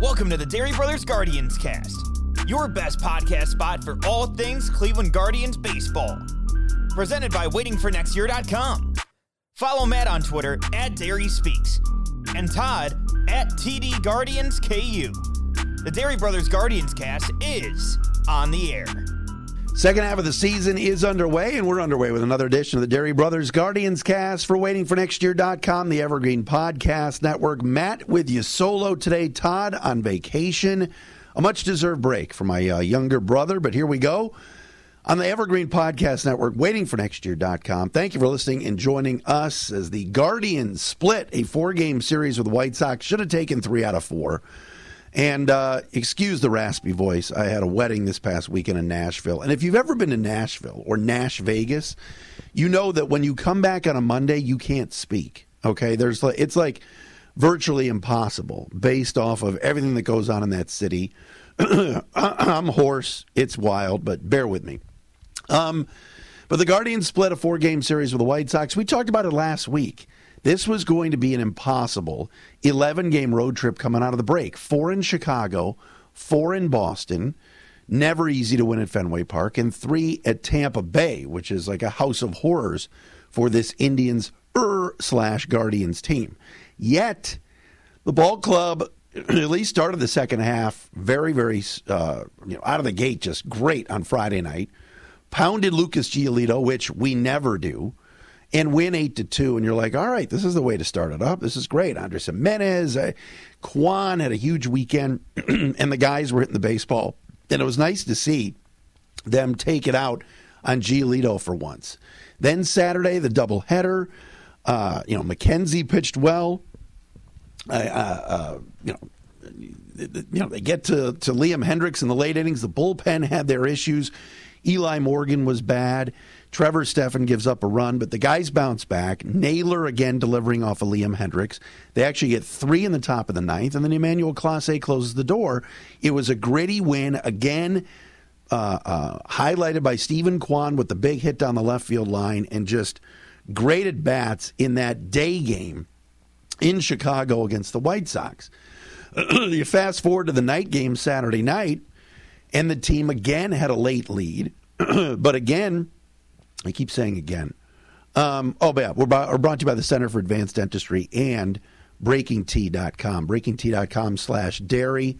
Welcome to the Dery Brothers Guardians cast, your best podcast spot for all things Cleveland Guardians baseball. Presented by waitingfornextyear.com. Follow Matt on Twitter at Dery Speaks and Todd at TD Guardians KU. The Dery Brothers Guardians cast is on the air. Second half of the season is underway, and we're underway with another edition of the Dery Brothers Guardians cast for waitingfornextyear.com, the Evergreen Podcast Network. Matt with you solo today, Todd on vacation. A much deserved break for my uh, younger brother, but here we go on the Evergreen Podcast Network, waitingfornextyear.com. Thank you for listening and joining us as the Guardians split a four game series with the White Sox. Should have taken three out of four. And uh, excuse the raspy voice. I had a wedding this past weekend in Nashville. And if you've ever been to Nashville or Nash Vegas, you know that when you come back on a Monday, you can't speak. Okay? There's like, it's like virtually impossible based off of everything that goes on in that city. I'm hoarse. It's wild, but bear with me. Um, but the Guardians split a four game series with the White Sox. We talked about it last week. This was going to be an impossible 11 game road trip coming out of the break. Four in Chicago, four in Boston. Never easy to win at Fenway Park, and three at Tampa Bay, which is like a house of horrors for this Indians er slash Guardians team. Yet, the ball club at least started the second half very, very uh, you know out of the gate, just great on Friday night. Pounded Lucas Giolito, which we never do and win eight to two, and you're like, all right, this is the way to start it up. This is great. Andres Gimenez, uh, Kwan had a huge weekend, and the guys were hitting the baseball, and it was nice to see them take it out on Giolito for once. Then Saturday, the doubleheader. Uh, you know, McKenzie pitched well. Uh, uh, you know, you know, they get to, to Liam Hendriks in the late innings. The bullpen had their issues. Eli Morgan was bad. Trevor Stephan gives up a run, but the guys bounce back. Naylor again delivering off of Liam Hendriks. They actually get three in the top of the ninth, and then Emmanuel Clase closes the door. It was a gritty win again, uh, uh, highlighted by Steven Kwan with the big hit down the left field line, and just great at bats in that day game in Chicago against the White Sox. you fast forward to the night game Saturday night, and the team again had a late lead, but again I keep saying again. Um, oh, yeah, we're, by, we're brought to you by the Center for Advanced Dentistry and BreakingT.com. BreakingT.com slash dery.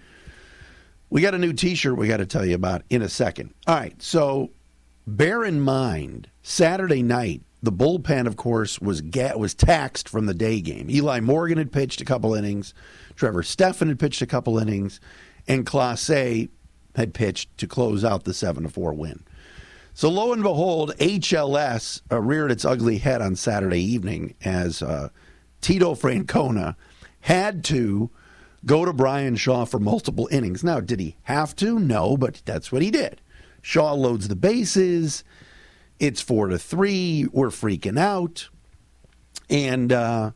We got a new t shirt we got to tell you about in a second. All right, so bear in mind, Saturday night, the bullpen, of course, was ga- was taxed from the day game. Eli Morgan had pitched a couple innings, Trevor Stephan had pitched a couple innings, and Clase had pitched to close out the 7 to 4 win. So lo and behold, HLS uh, reared its ugly head on Saturday evening as uh, Tito Francona had to go to Bryan Shaw for multiple innings. Now, did he have to? No, but that's what he did. Shaw loads the bases. It's four to three. We're freaking out, and uh,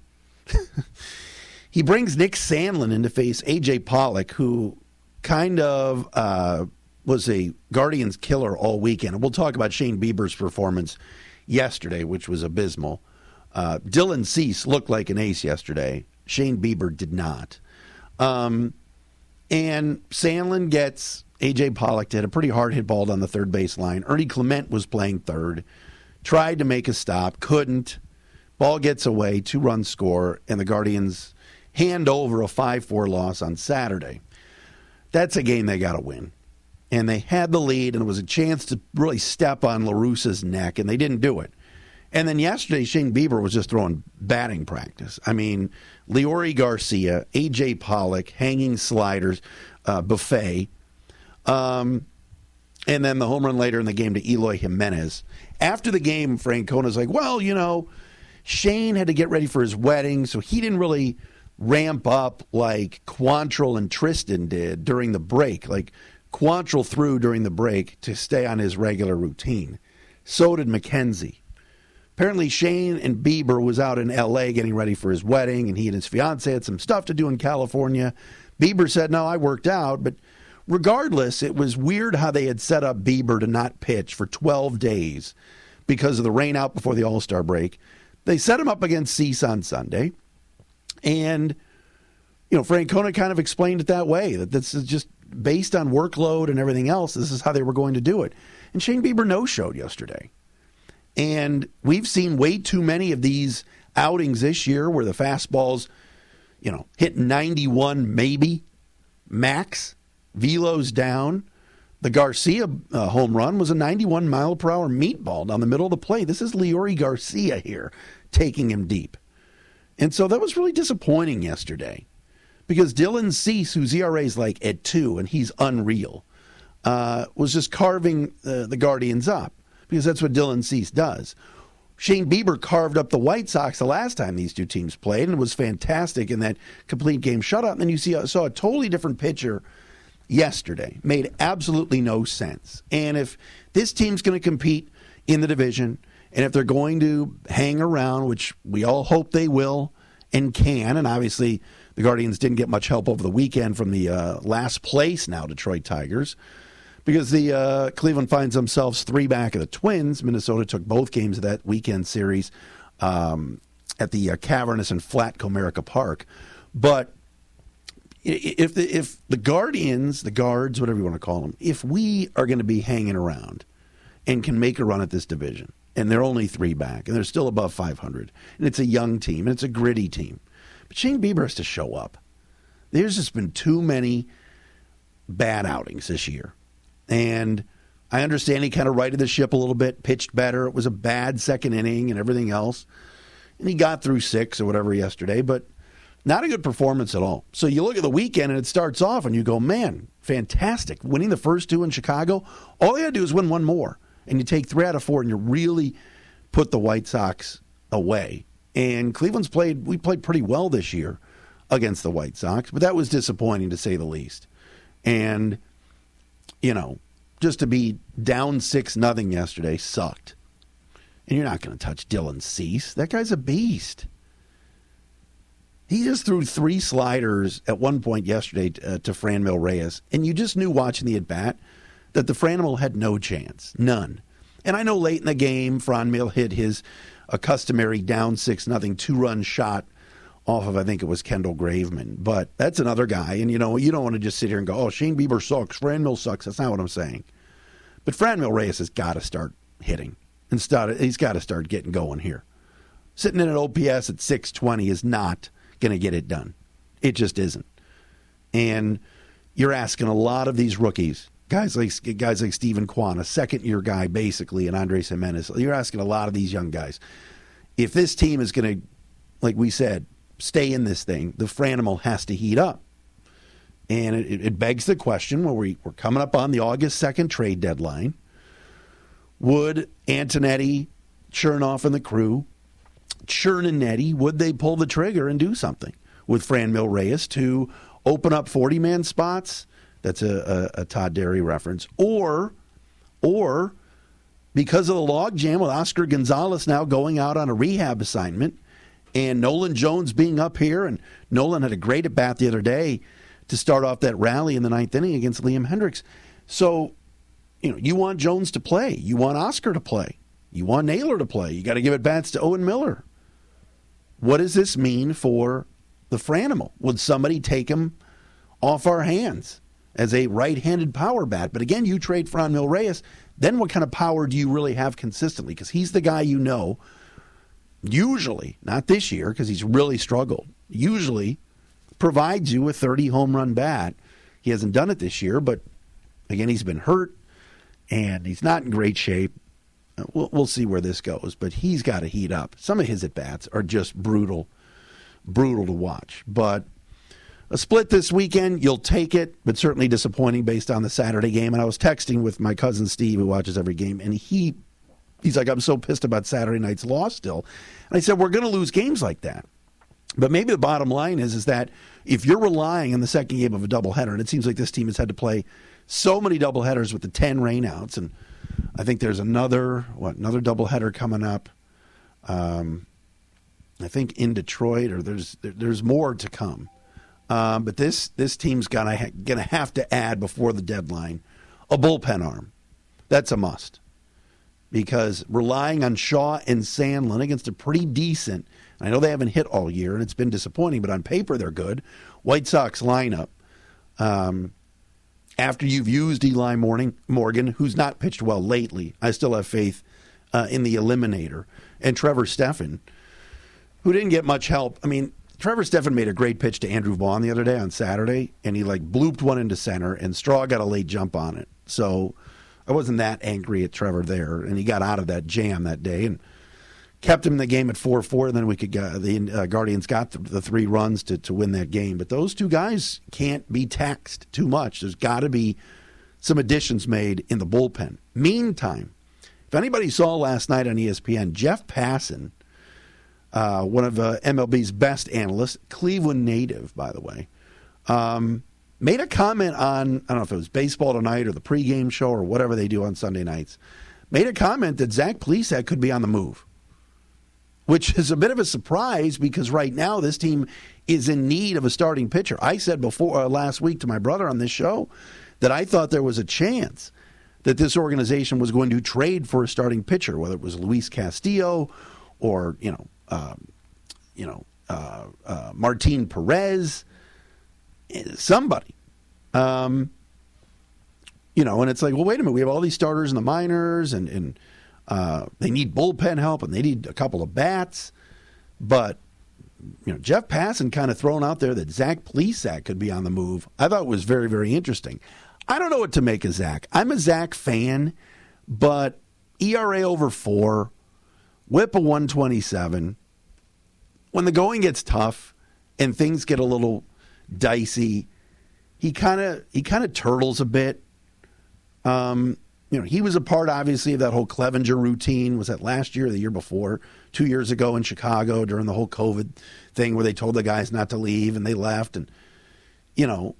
he brings Nick Sandlin in to face AJ Pollock, who kind of uh, was a Guardians killer all weekend. And we'll talk about Shane Bieber's performance yesterday, which was abysmal. Uh, Dylan Cease looked like an ace yesterday. Shane Bieber did not. Um, and Sandlin gets AJ Pollock hit a pretty hard hit ball down the third base line. Ernie Clement was playing third, tried to make a stop, couldn't. Ball gets away, two run score, and the Guardians hand over a 5 4 loss on Saturday. That's a game they got to win and they had the lead, and it was a chance to really step on La Russa's neck, and they didn't do it. And then yesterday, Shane Bieber was just throwing batting practice. I mean, Leury Garcia, A.J. Pollock, hanging sliders, uh, buffet. Um, and then the home run later in the game to Eloy Jimenez. After the game, Francona's like, well, you know, Shane had to get ready for his wedding, so he didn't really ramp up like Quantrill and Tristan did during the break. Like Quantrill threw during the break to stay on his regular routine. So did Mackenzie. Apparently, Shane and Bieber was out in L.A. getting ready for his wedding, and he and his fiance had some stuff to do in California. Bieber said, "No, I worked out," but regardless, it was weird how they had set up Bieber to not pitch for 12 days because of the rain out before the All Star break. They set him up against Cease on Sunday. And, you know, Francona kind of explained it that way that this is just based on workload and everything else. This is how they were going to do it. And Shane Bieber no showed yesterday. And we've seen way too many of these outings this year where the fastballs, you know, hit 91 maybe max, velos down. The Garcia uh, home run was a 91 mile per hour meatball down the middle of the plate. This is Leury Garcia here taking him deep. And so that was really disappointing yesterday because Dylan Cease, whose ERA is like at two and he's unreal, uh, was just carving uh, the Guardians up because that's what Dylan Cease does. Shane Bieber carved up the White Sox the last time these two teams played and was fantastic in that complete game shutout. And then you see, saw a totally different pitcher yesterday. Made absolutely no sense. And if this team's going to compete in the division, and if they're going to hang around, which we all hope they will and can, and obviously the Guardians didn't get much help over the weekend from the uh, last place now Detroit Tigers, because the uh, Cleveland finds themselves three back of the Twins. Minnesota took both games of that weekend series um, at the uh, cavernous and flat Comerica Park, but if the, if the Guardians, the guards, whatever you want to call them, if we are going to be hanging around and can make a run at this division, and they're only three back, and they're still above 500. And it's a young team, and it's a gritty team. But Shane Bieber has to show up. There's just been too many bad outings this year. And I understand he kind of righted the ship a little bit, pitched better. It was a bad second inning and everything else. And he got through six or whatever yesterday, but not a good performance at all. So you look at the weekend and it starts off and you go, man, fantastic. Winning the first two in Chicago. All they had to do is win one more and you take three out of four and you really put the White Sox away. And Cleveland's played, we played pretty well this year against the White Sox, but that was disappointing to say the least. And, you know, just to be down 6 nothing yesterday sucked. And you're not going to touch Dylan Cease. That guy's a beast. He just threw three sliders at one point yesterday uh, to Franmil Reyes, and you just knew watching the at bat that the Franmil had no chance, none. And I know late in the game, Franmil hit his a customary down six nothing two run shot off of I think it was Kendall Graveman, but that's another guy. And you know you don't want to just sit here and go, oh Shane Bieber sucks, Franmil sucks. That's not what I'm saying. But Franmil Reyes has got to start hitting and start. He's got to start getting going here. Sitting in an OPS at 620 is not going to get it done. It just isn't. And you're asking a lot of these rookies guys like guys like Steven Kwan, a second year guy basically, and Andres Gimenez. You're asking a lot of these young guys. If this team is going to, like we said, stay in this thing, the Franimal has to heat up. And it, it begs the question where we, we're coming up on the August 2nd trade deadline. Would Antonetti, Chernoff, and the crew, Nettie, would they pull the trigger and do something with Franmil Reyes to open up 40 man spots? That's a, a, a Todd Dery reference. Or, or because of the logjam with Oscar Gonzalez now going out on a rehab assignment and Nolan Jones being up here, and Nolan had a great at bat the other day to start off that rally in the ninth inning against Liam Hendriks. So, you know, you want Jones to play, you want Oscar to play, you want Naylor to play. You got to give it bats to Owen Miller. What does this mean for the Franimal? Would somebody take him off our hands? As a right-handed power bat. But again, you trade Franmil Reyes, then what kind of power do you really have consistently? Because he's the guy you know, usually, not this year, because he's really struggled, usually provides you a 30 home run bat. He hasn't done it this year, but again, he's been hurt and he's not in great shape. Uh, we'll, we'll see where this goes, but he's got to heat up. Some of his at bats are just brutal, brutal to watch. But a split this weekend, you'll take it, but certainly disappointing based on the Saturday game. And I was texting with my cousin Steve, who watches every game, and he He's like, I'm so pissed about Saturday night's loss still. And I said, we're going to lose games like that. But maybe the bottom line is is that if you're relying on the second game of a doubleheader, and it seems like this team has had to play so many doubleheaders with the ten rainouts, and I think there's another what another doubleheader coming up. Um, I think in Detroit, or there's there's more to come. Um, but this this team's gonna gonna have to add before the deadline a bullpen arm. That's a must because relying on Shaw and Sandlin against a pretty decent. I know they haven't hit all year, and it's been disappointing, but on paper they're good. White Sox lineup. Um, after you've used Eli Morning, Morgan, who's not pitched well lately, I still have faith uh, in the eliminator, and Trevor Stephan, who didn't get much help. I mean, Trevor Stephan made a great pitch to Andrew Vaughn the other day on Saturday, and he like blooped one into center, and Straw got a late jump on it. So I wasn't that angry at Trevor there, and he got out of that jam that day and kept him in the game at four four. And then we could get, the uh, Guardians got the, the, three runs to to win that game. But those two guys can't be taxed too much. There's got to be some additions made in the bullpen. Meantime, if anybody saw last night on ESPN, Jeff Passan, uh, one of uh, MLB's best analysts, Cleveland native, by the way. Um, made a comment on, I don't know if it was baseball tonight or the pregame show or whatever they do on Sunday nights, made a comment that Zach Plesac could be on the move, which is a bit of a surprise because right now this team is in need of a starting pitcher. I said before uh, last week to my brother on this show that I thought there was a chance that this organization was going to trade for a starting pitcher, whether it was Luis Castillo or you know, um, you know, uh, uh, Martin Perez somebody. Um, you know, and it's like, well, wait a minute, we have all these starters in the minors, and and uh, they need bullpen help, and they need a couple of bats, but you know, Jeff Passan kind of thrown out there that Zach Plesac could be on the move. I thought was very, very interesting. I don't know what to make of Zach. I'm a Zach fan, but ERA over four, whip a 127. When the going gets tough and things get a little dicey. He kind of he kind of turtles a bit. Um, you know, he was a part, obviously, of that whole Clevinger routine. Was that last year or the year before? Two years ago in Chicago during the whole COVID thing where they told the guys not to leave and they left. And, you know,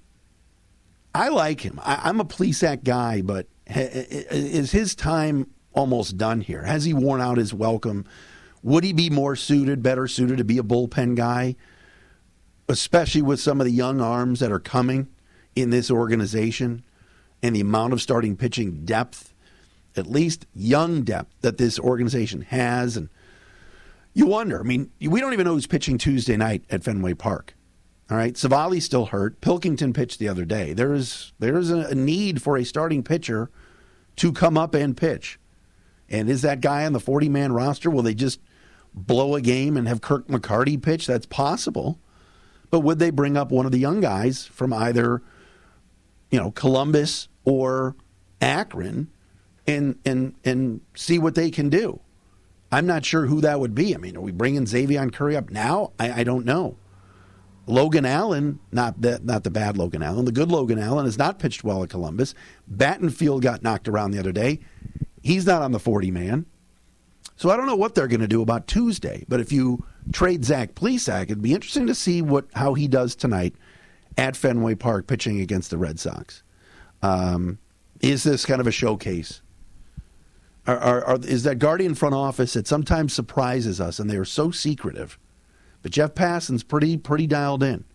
I like him. I, am a Plesac guy, but is his time almost done here? Has he worn out his welcome? Would he be more suited, better suited to be a bullpen guy? especially with some of the young arms that are coming in this organization and the amount of starting pitching depth, at least young depth that this organization has. And you wonder, I mean, we don't even know who's pitching Tuesday night at Fenway Park. All right, Civale's still hurt. Pilkington pitched the other day. There is there is a need for a starting pitcher to come up and pitch. And is that guy on the 40 man roster? Will they just blow a game and have Kirk McCarty pitch? That's possible. But would they bring up one of the young guys from either, you know, Columbus or Akron and and and see what they can do? I'm not sure who that would be. I mean, are we bringing Xzavion Curry up now? I, I don't know. Logan Allen, not the, not the bad Logan Allen, the good Logan Allen has not pitched well at Columbus. Battenfield got knocked around the other day. He's not on the 40 man. So I don't know what they're going to do about Tuesday. But if you trade Zach Plesac, it'd be interesting to see what how he does tonight at Fenway Park pitching against the Red Sox. Um, is this kind of a showcase? Are, are, are, is that Guardian front office that sometimes surprises us, and they are so secretive? But Jeff Passan's pretty pretty dialed in.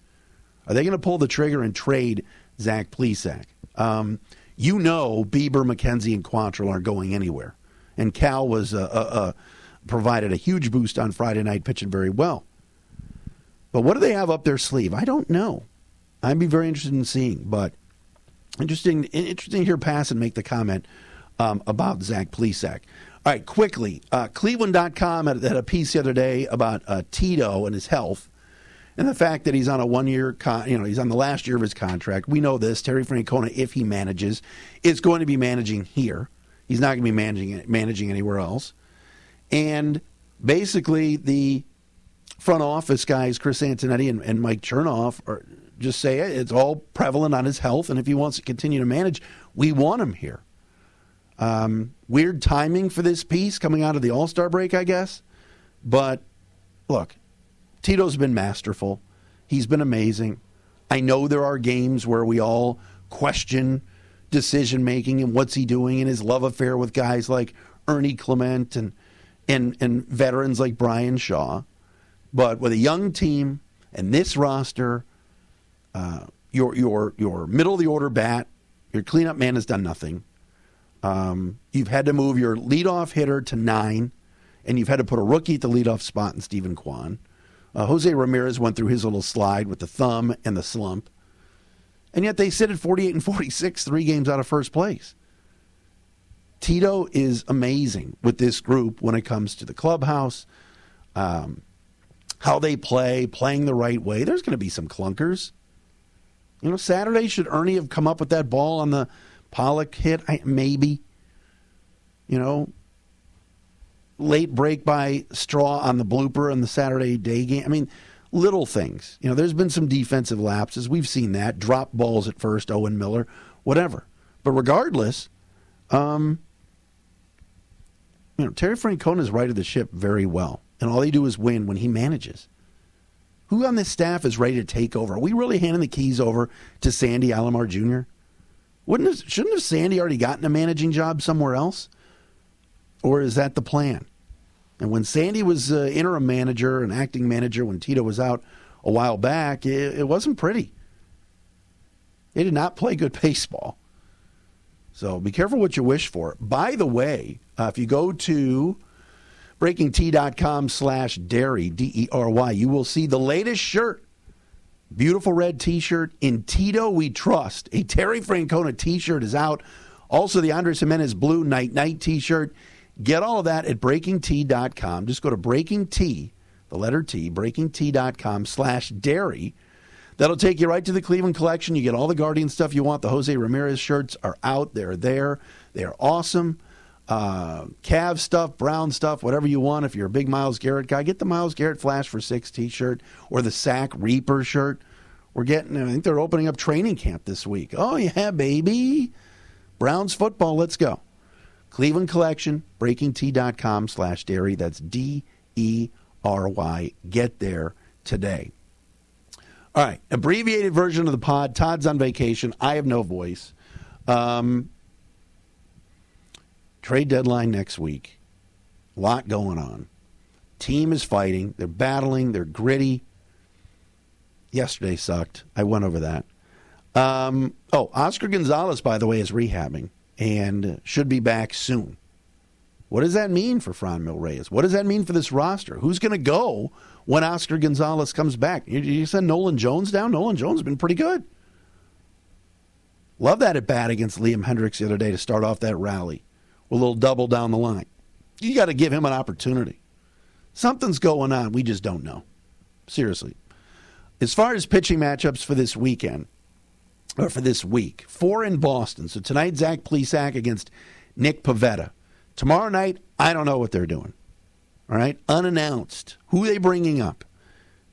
Are they going to pull the trigger and trade Zach Plesac? Um, you know, Bieber, McKenzie, and Quantrill aren't going anywhere and Cal was uh, uh, uh, provided a huge boost on Friday night, pitching very well. But what do they have up their sleeve? I don't know. I'd be very interested in seeing. But interesting, interesting to hear Passan make the comment um, about Zach Plesac. All right, quickly, uh, Cleveland.com had, had, a piece the other day about uh, Tito and his health, and the fact that he's on a one-year, con- you know, he's on the last year of his contract. We know this. Terry Francona, if he manages, is going to be managing here. He's not going to be managing managing anywhere else. And basically, the front office guys, Chris Antonetti and, and Mike Chernoff, are just say it's all prevalent on his health, and if he wants to continue to manage, we want him here. Um, weird timing for this piece coming out of the All Star break, I guess. But look, Tito's been masterful. He's been amazing. I know there are games where we all question decision making and what's he doing and his love affair with guys like Ernie Clement and and and veterans like Bryan Shaw. But with a young team and this roster, uh, your your your middle of the order bat, your cleanup man has done nothing. Um, you've had to move your leadoff hitter to nine, and you've had to put a rookie at the leadoff spot in Steven Kwan. Uh, Jose Ramirez went through his little slide with the thumb and the slump, and yet they sit at 48 and 46, three games out of first place. Tito is amazing with this group when it comes to the clubhouse, um, how they play, playing the right way. There's going to be some clunkers. You know, Saturday should Ernie have come up with that ball on the Pollock hit? I, maybe. You know, late break by Straw on the blooper in the Saturday day game. I mean, little things. You know, there's been some defensive lapses. We've seen that. Drop balls at first, Owen Miller, whatever. But regardless, um, you know, Terry Francona is righted the ship very well. And all they do is win when he manages. Who on this staff is ready to take over? Are we really handing the keys over to Sandy Alomar Jr.? Wouldn't have, shouldn't have Sandy already gotten a managing job somewhere else? Or is that the plan? And when Sandy was uh, interim manager and acting manager when Tito was out a while back, it, it wasn't pretty. They did not play good baseball. So be careful what you wish for. By the way, uh, if you go to breakingt.com slash dery, D-E-R-Y, you will see the latest shirt. Beautiful red t-shirt. In Tito We Trust. A Terry Francona t-shirt is out. Also, the Andres Gimenez Blue Night Night t-shirt. Get all of that at breakingt.com. Just go to breaking t, the letter T, breakingt.com slash dery. That'll take you right to the Cleveland collection. You get all the Guardian stuff you want. The Jose Ramirez shirts are out. They're there. They are awesome. Uh, Cavs stuff, Brown stuff, whatever you want. If you're a big Myles Garrett guy, get the Myles Garrett Flash for Six t shirt or the Sack Reaper shirt. We're getting, I think they're opening up training camp this week. Oh, yeah, baby. Browns football, let's go. Cleveland Collection, breakingt.com slash dery. That's D E R Y. Get there today. All right, abbreviated version of the pod. Todd's on vacation. I have no voice. Um, trade deadline next week. A lot going on. Team is fighting. They're battling. They're gritty. Yesterday sucked. I went over that. Um, oh, Oscar Gonzalez, by the way, is rehabbing and should be back soon. What does that mean for Franmil Reyes? What does that mean for this roster? Who's going to go when Oscar Gonzalez comes back? You, you send Nolan Jones down? Nolan Jones has been pretty good. Love that at bat against Liam Hendriks the other day to start off that rally with a little double down the line. You got to give him an opportunity. Something's going on. We just don't know. Seriously. As far as pitching matchups for this weekend, or for this week. Four in Boston. So tonight, Zach Plesac against Nick Pivetta. Tomorrow night, I don't know what they're doing. All right, unannounced. Who are they bringing up?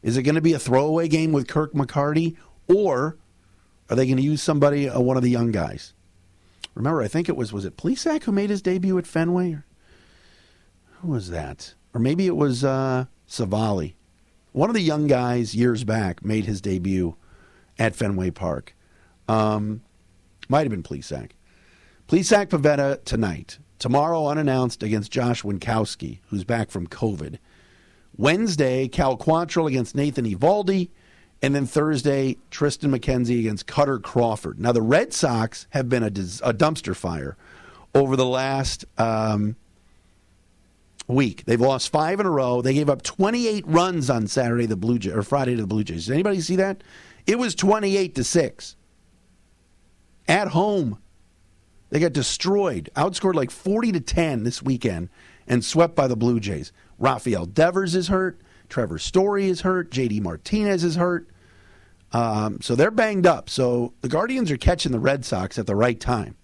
Is it going to be a throwaway game with Kirk McCarty, or are they going to use somebody, uh, one of the young guys? Remember, I think it was was it Plesac who made his debut at Fenway? Who was that? Or maybe it was uh, Civale. One of the young guys years back made his debut at Fenway Park. Um, might have been Plesac. Plesac Pivetta tonight. Tomorrow, unannounced against Josh Winkowski, who's back from COVID. Wednesday, Cal Quantrill against Nathan Eovaldi. And then Thursday, Tristan McKenzie against Kutter Crawford. Now, the Red Sox have been a, a dumpster fire over the last um, week. They've lost five in a row. They gave up 28 runs on Saturday, the Blue Jays, or Friday to the Blue Jays. Did anybody see that? It was 28 to 6 at home. They got destroyed, outscored like 40 to 10 this weekend, and swept by the Blue Jays. Rafael Devers is hurt. Trevor Story is hurt. JD Martinez is hurt. Um, so they're banged up. So the Guardians are catching the Red Sox at the right time.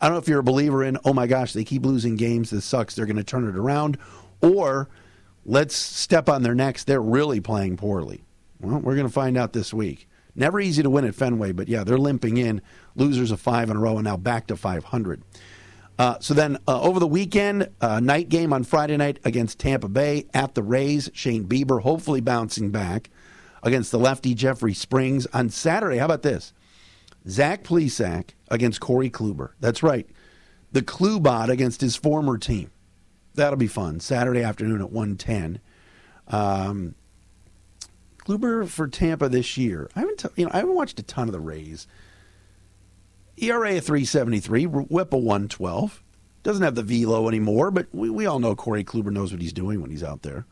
I don't know if you're a believer in, oh my gosh, they keep losing games. This sucks. They're going to turn it around. Or let's step on their necks. They're really playing poorly. Well, we're going to find out this week. Never easy to win at Fenway, but yeah, they're limping in. Losers of five in a row and now back to 500. Uh, so then uh, over the weekend, uh, night game on Friday night against Tampa Bay at the Rays. Shane Bieber hopefully bouncing back against the lefty Jeffrey Springs. On Saturday, how about this? Zach Plesac against Corey Kluber. That's right. The Klubot against his former team. That'll be fun. Saturday afternoon at 110. Um, Kluber for Tampa this year. I haven't, t- you know, I haven't watched a ton of the Rays. ERA of 373, whip of 112. Doesn't have the velo anymore, but we, we all know Corey Kluber knows what he's doing when he's out there.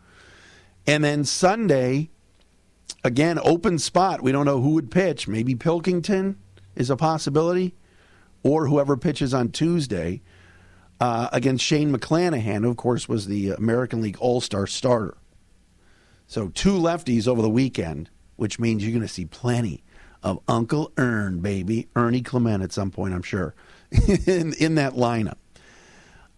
And then Sunday, again, open spot. We don't know who would pitch. Maybe Pilkington is a possibility, or whoever pitches on Tuesday uh, against Shane McClanahan, who, of course, was the American League All Star starter. So two lefties over the weekend, which means you're going to see plenty of Uncle Ern, baby. Ernie Clement at some point, I'm sure, in, in that lineup.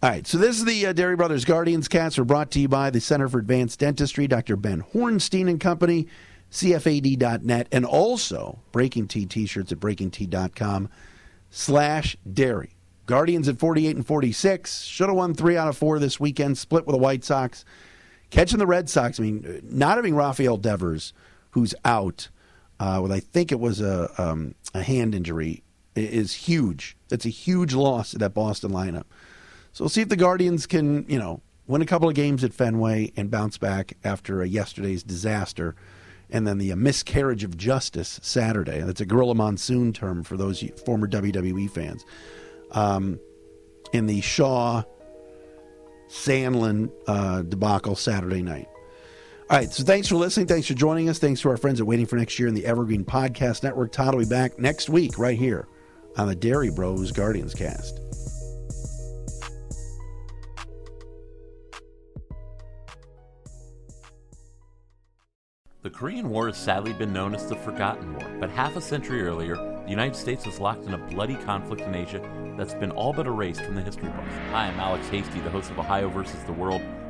All right, so this is the uh, Dery Brothers Guardians cast. We're brought to you by the Center for Advanced Dentistry, Dr. Ben Hornstein and Company, CFAD.net, and also Breaking T t-shirts at breakingt.com slash Dery. Guardians at 48 and 46. Should have won three out of four this weekend, split with the White Sox. Catching the Red Sox, I mean, not having Rafael Devers, who's out, uh, with I think it was a um, a hand injury is huge. That's a huge loss to that Boston lineup. So we'll see if the Guardians can, you know, win a couple of games at Fenway and bounce back after a yesterday's disaster, and then the uh, miscarriage of justice Saturday. That's a gorilla monsoon term for those former WWE fans. Um, in the Shaw Sandlin uh, debacle Saturday night. All right, so thanks for listening. Thanks for joining us. Thanks to our friends at Waiting for Next Year and the Evergreen Podcast Network. Todd will be back next week right here on the Dery Bros Guardians cast. The Korean War has sadly been known as the Forgotten War, but half a century earlier, the United States was locked in a bloody conflict in Asia that's been all but erased from the history books. Hi, I'm Alex Hasty, the host of Ohio versus the World